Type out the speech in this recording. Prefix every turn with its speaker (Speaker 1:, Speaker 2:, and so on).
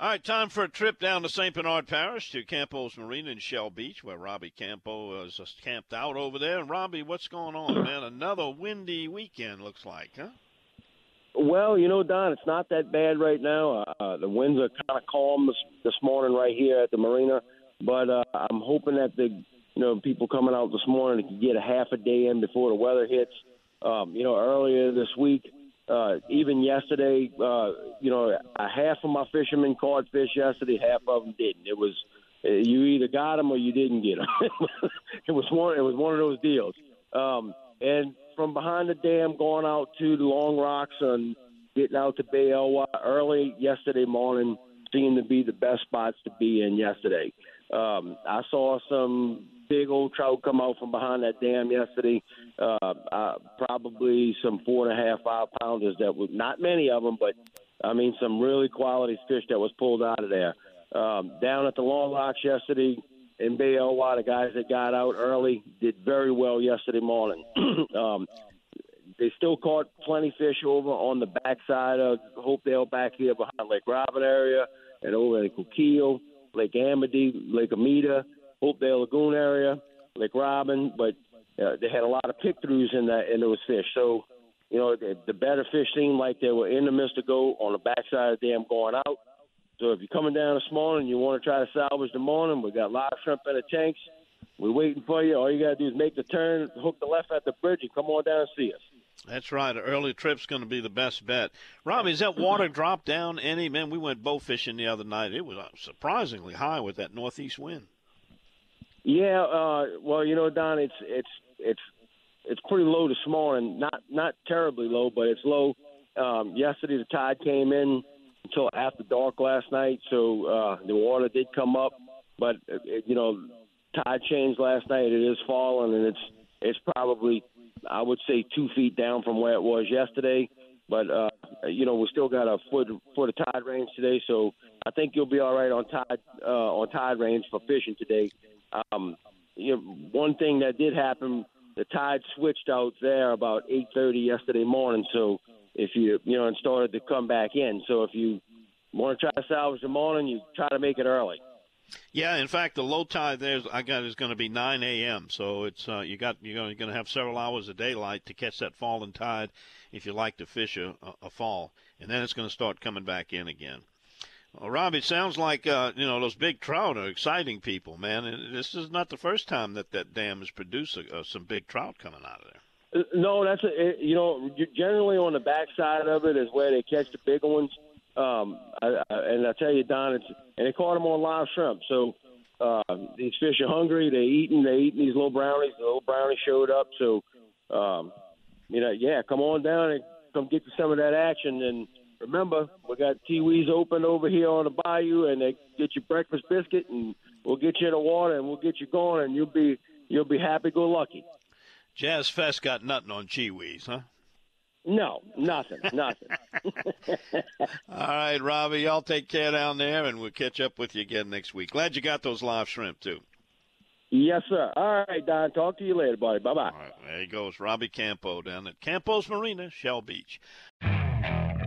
Speaker 1: All right, time for a trip down to St. Bernard Parish to Campo's Marina in Shell Beach, where Robbie Campo is camped out over there. And Robbie, what's going on, man? Another windy weekend looks like, huh?
Speaker 2: Well, you know, Don, it's not that bad right now. Uh, the winds are kind of calm this, this morning right here at the marina, but uh, I'm hoping that the you know people coming out this morning can get a half a day in before the weather hits. Um, you know, earlier this week, uh, even yesterday, uh, you know, a half of my fishermen caught fish yesterday, half of them didn't. It was uh, you either got them or you didn't get them. it was one. It was one of those deals. Um, and from behind the dam going out to the Long Rocks and getting out to Bay Eloi early yesterday morning seemed to be the best spots to be in yesterday. Um, I saw some big old trout come out from behind that dam yesterday. Uh, uh, probably some four and a half, five pounders that was not many of them, but I mean some really quality fish that was pulled out of there. Um, down at the Long Rocks yesterday, in Bay Eloi, the guys that got out early did very well yesterday morning. um, they still caught plenty fish over on the backside of Hopedale back here behind Lake Robin area and over in Coquille, Lake Amity, Lake Amita, Hopedale Lagoon area, Lake Robin, but uh, they had a lot of pick throughs in that in those fish. So, you know, the, the better fish seemed like they were in the Mr. Go on the backside of the dam going out. So if you're coming down this morning and you want to try to salvage the morning, we got live shrimp in the tanks. We're waiting for you. All you got to do is make the turn, hook the left at the bridge, and come on down and see us.
Speaker 1: That's right. An early trip's going to be the best bet. Robbie, is that water dropped down any? Man, we went bow fishing the other night. It was uh, surprisingly high with that northeast wind.
Speaker 2: Yeah, uh, well, you know, Don, it's it's it's it's pretty low this morning. Not not terribly low, but it's low. Um, yesterday the tide came in until after dark last night, so uh, the water did come up. But it, you know, tide changed last night. It is falling, and it's it's probably I would say two feet down from where it was yesterday. But uh, you know, we still got a foot foot of tide range today, so I think you'll be all right on tide uh, on tide range for fishing today. Um, you know, one thing that did happen, the tide switched out there about 8:30 yesterday morning. So if you you know and started to come back in. So if you want to try to salvage the morning, you try to make it early.
Speaker 1: Yeah, in fact, the low tide there I got is going to be 9 a.m. So it's uh, you got you're going to have several hours of daylight to catch that falling tide if you like to fish a, a fall, and then it's going to start coming back in again. Well, Rob, it sounds like uh, you know those big trout are exciting people, man. And this is not the first time that that dam has produced uh, some big trout coming out of there.
Speaker 2: Uh, no, that's a, you know generally on the backside of it is where they catch the big ones. Um, I, I, and I tell you, Don, it's and they caught them on live shrimp. So uh, these fish are hungry. They eating. They eating these little brownies. The little brownies showed up. So um, you know, yeah, come on down and come get some of that action. And remember, we got Kiwis open over here on the bayou, and they get you breakfast biscuit, and we'll get you in the water, and we'll get you going, and you'll be you'll be happy go lucky.
Speaker 1: Jazz Fest got nothing on Chiwis, huh?
Speaker 2: No, nothing, nothing.
Speaker 1: All right, Robbie, y'all take care down there, and we'll catch up with you again next week. Glad you got those live shrimp too.
Speaker 2: Yes, sir. All right, Don. Talk to you later, buddy. Bye bye.
Speaker 1: there he goes, Robbie Campo down at Campo's Marina, Shell Beach.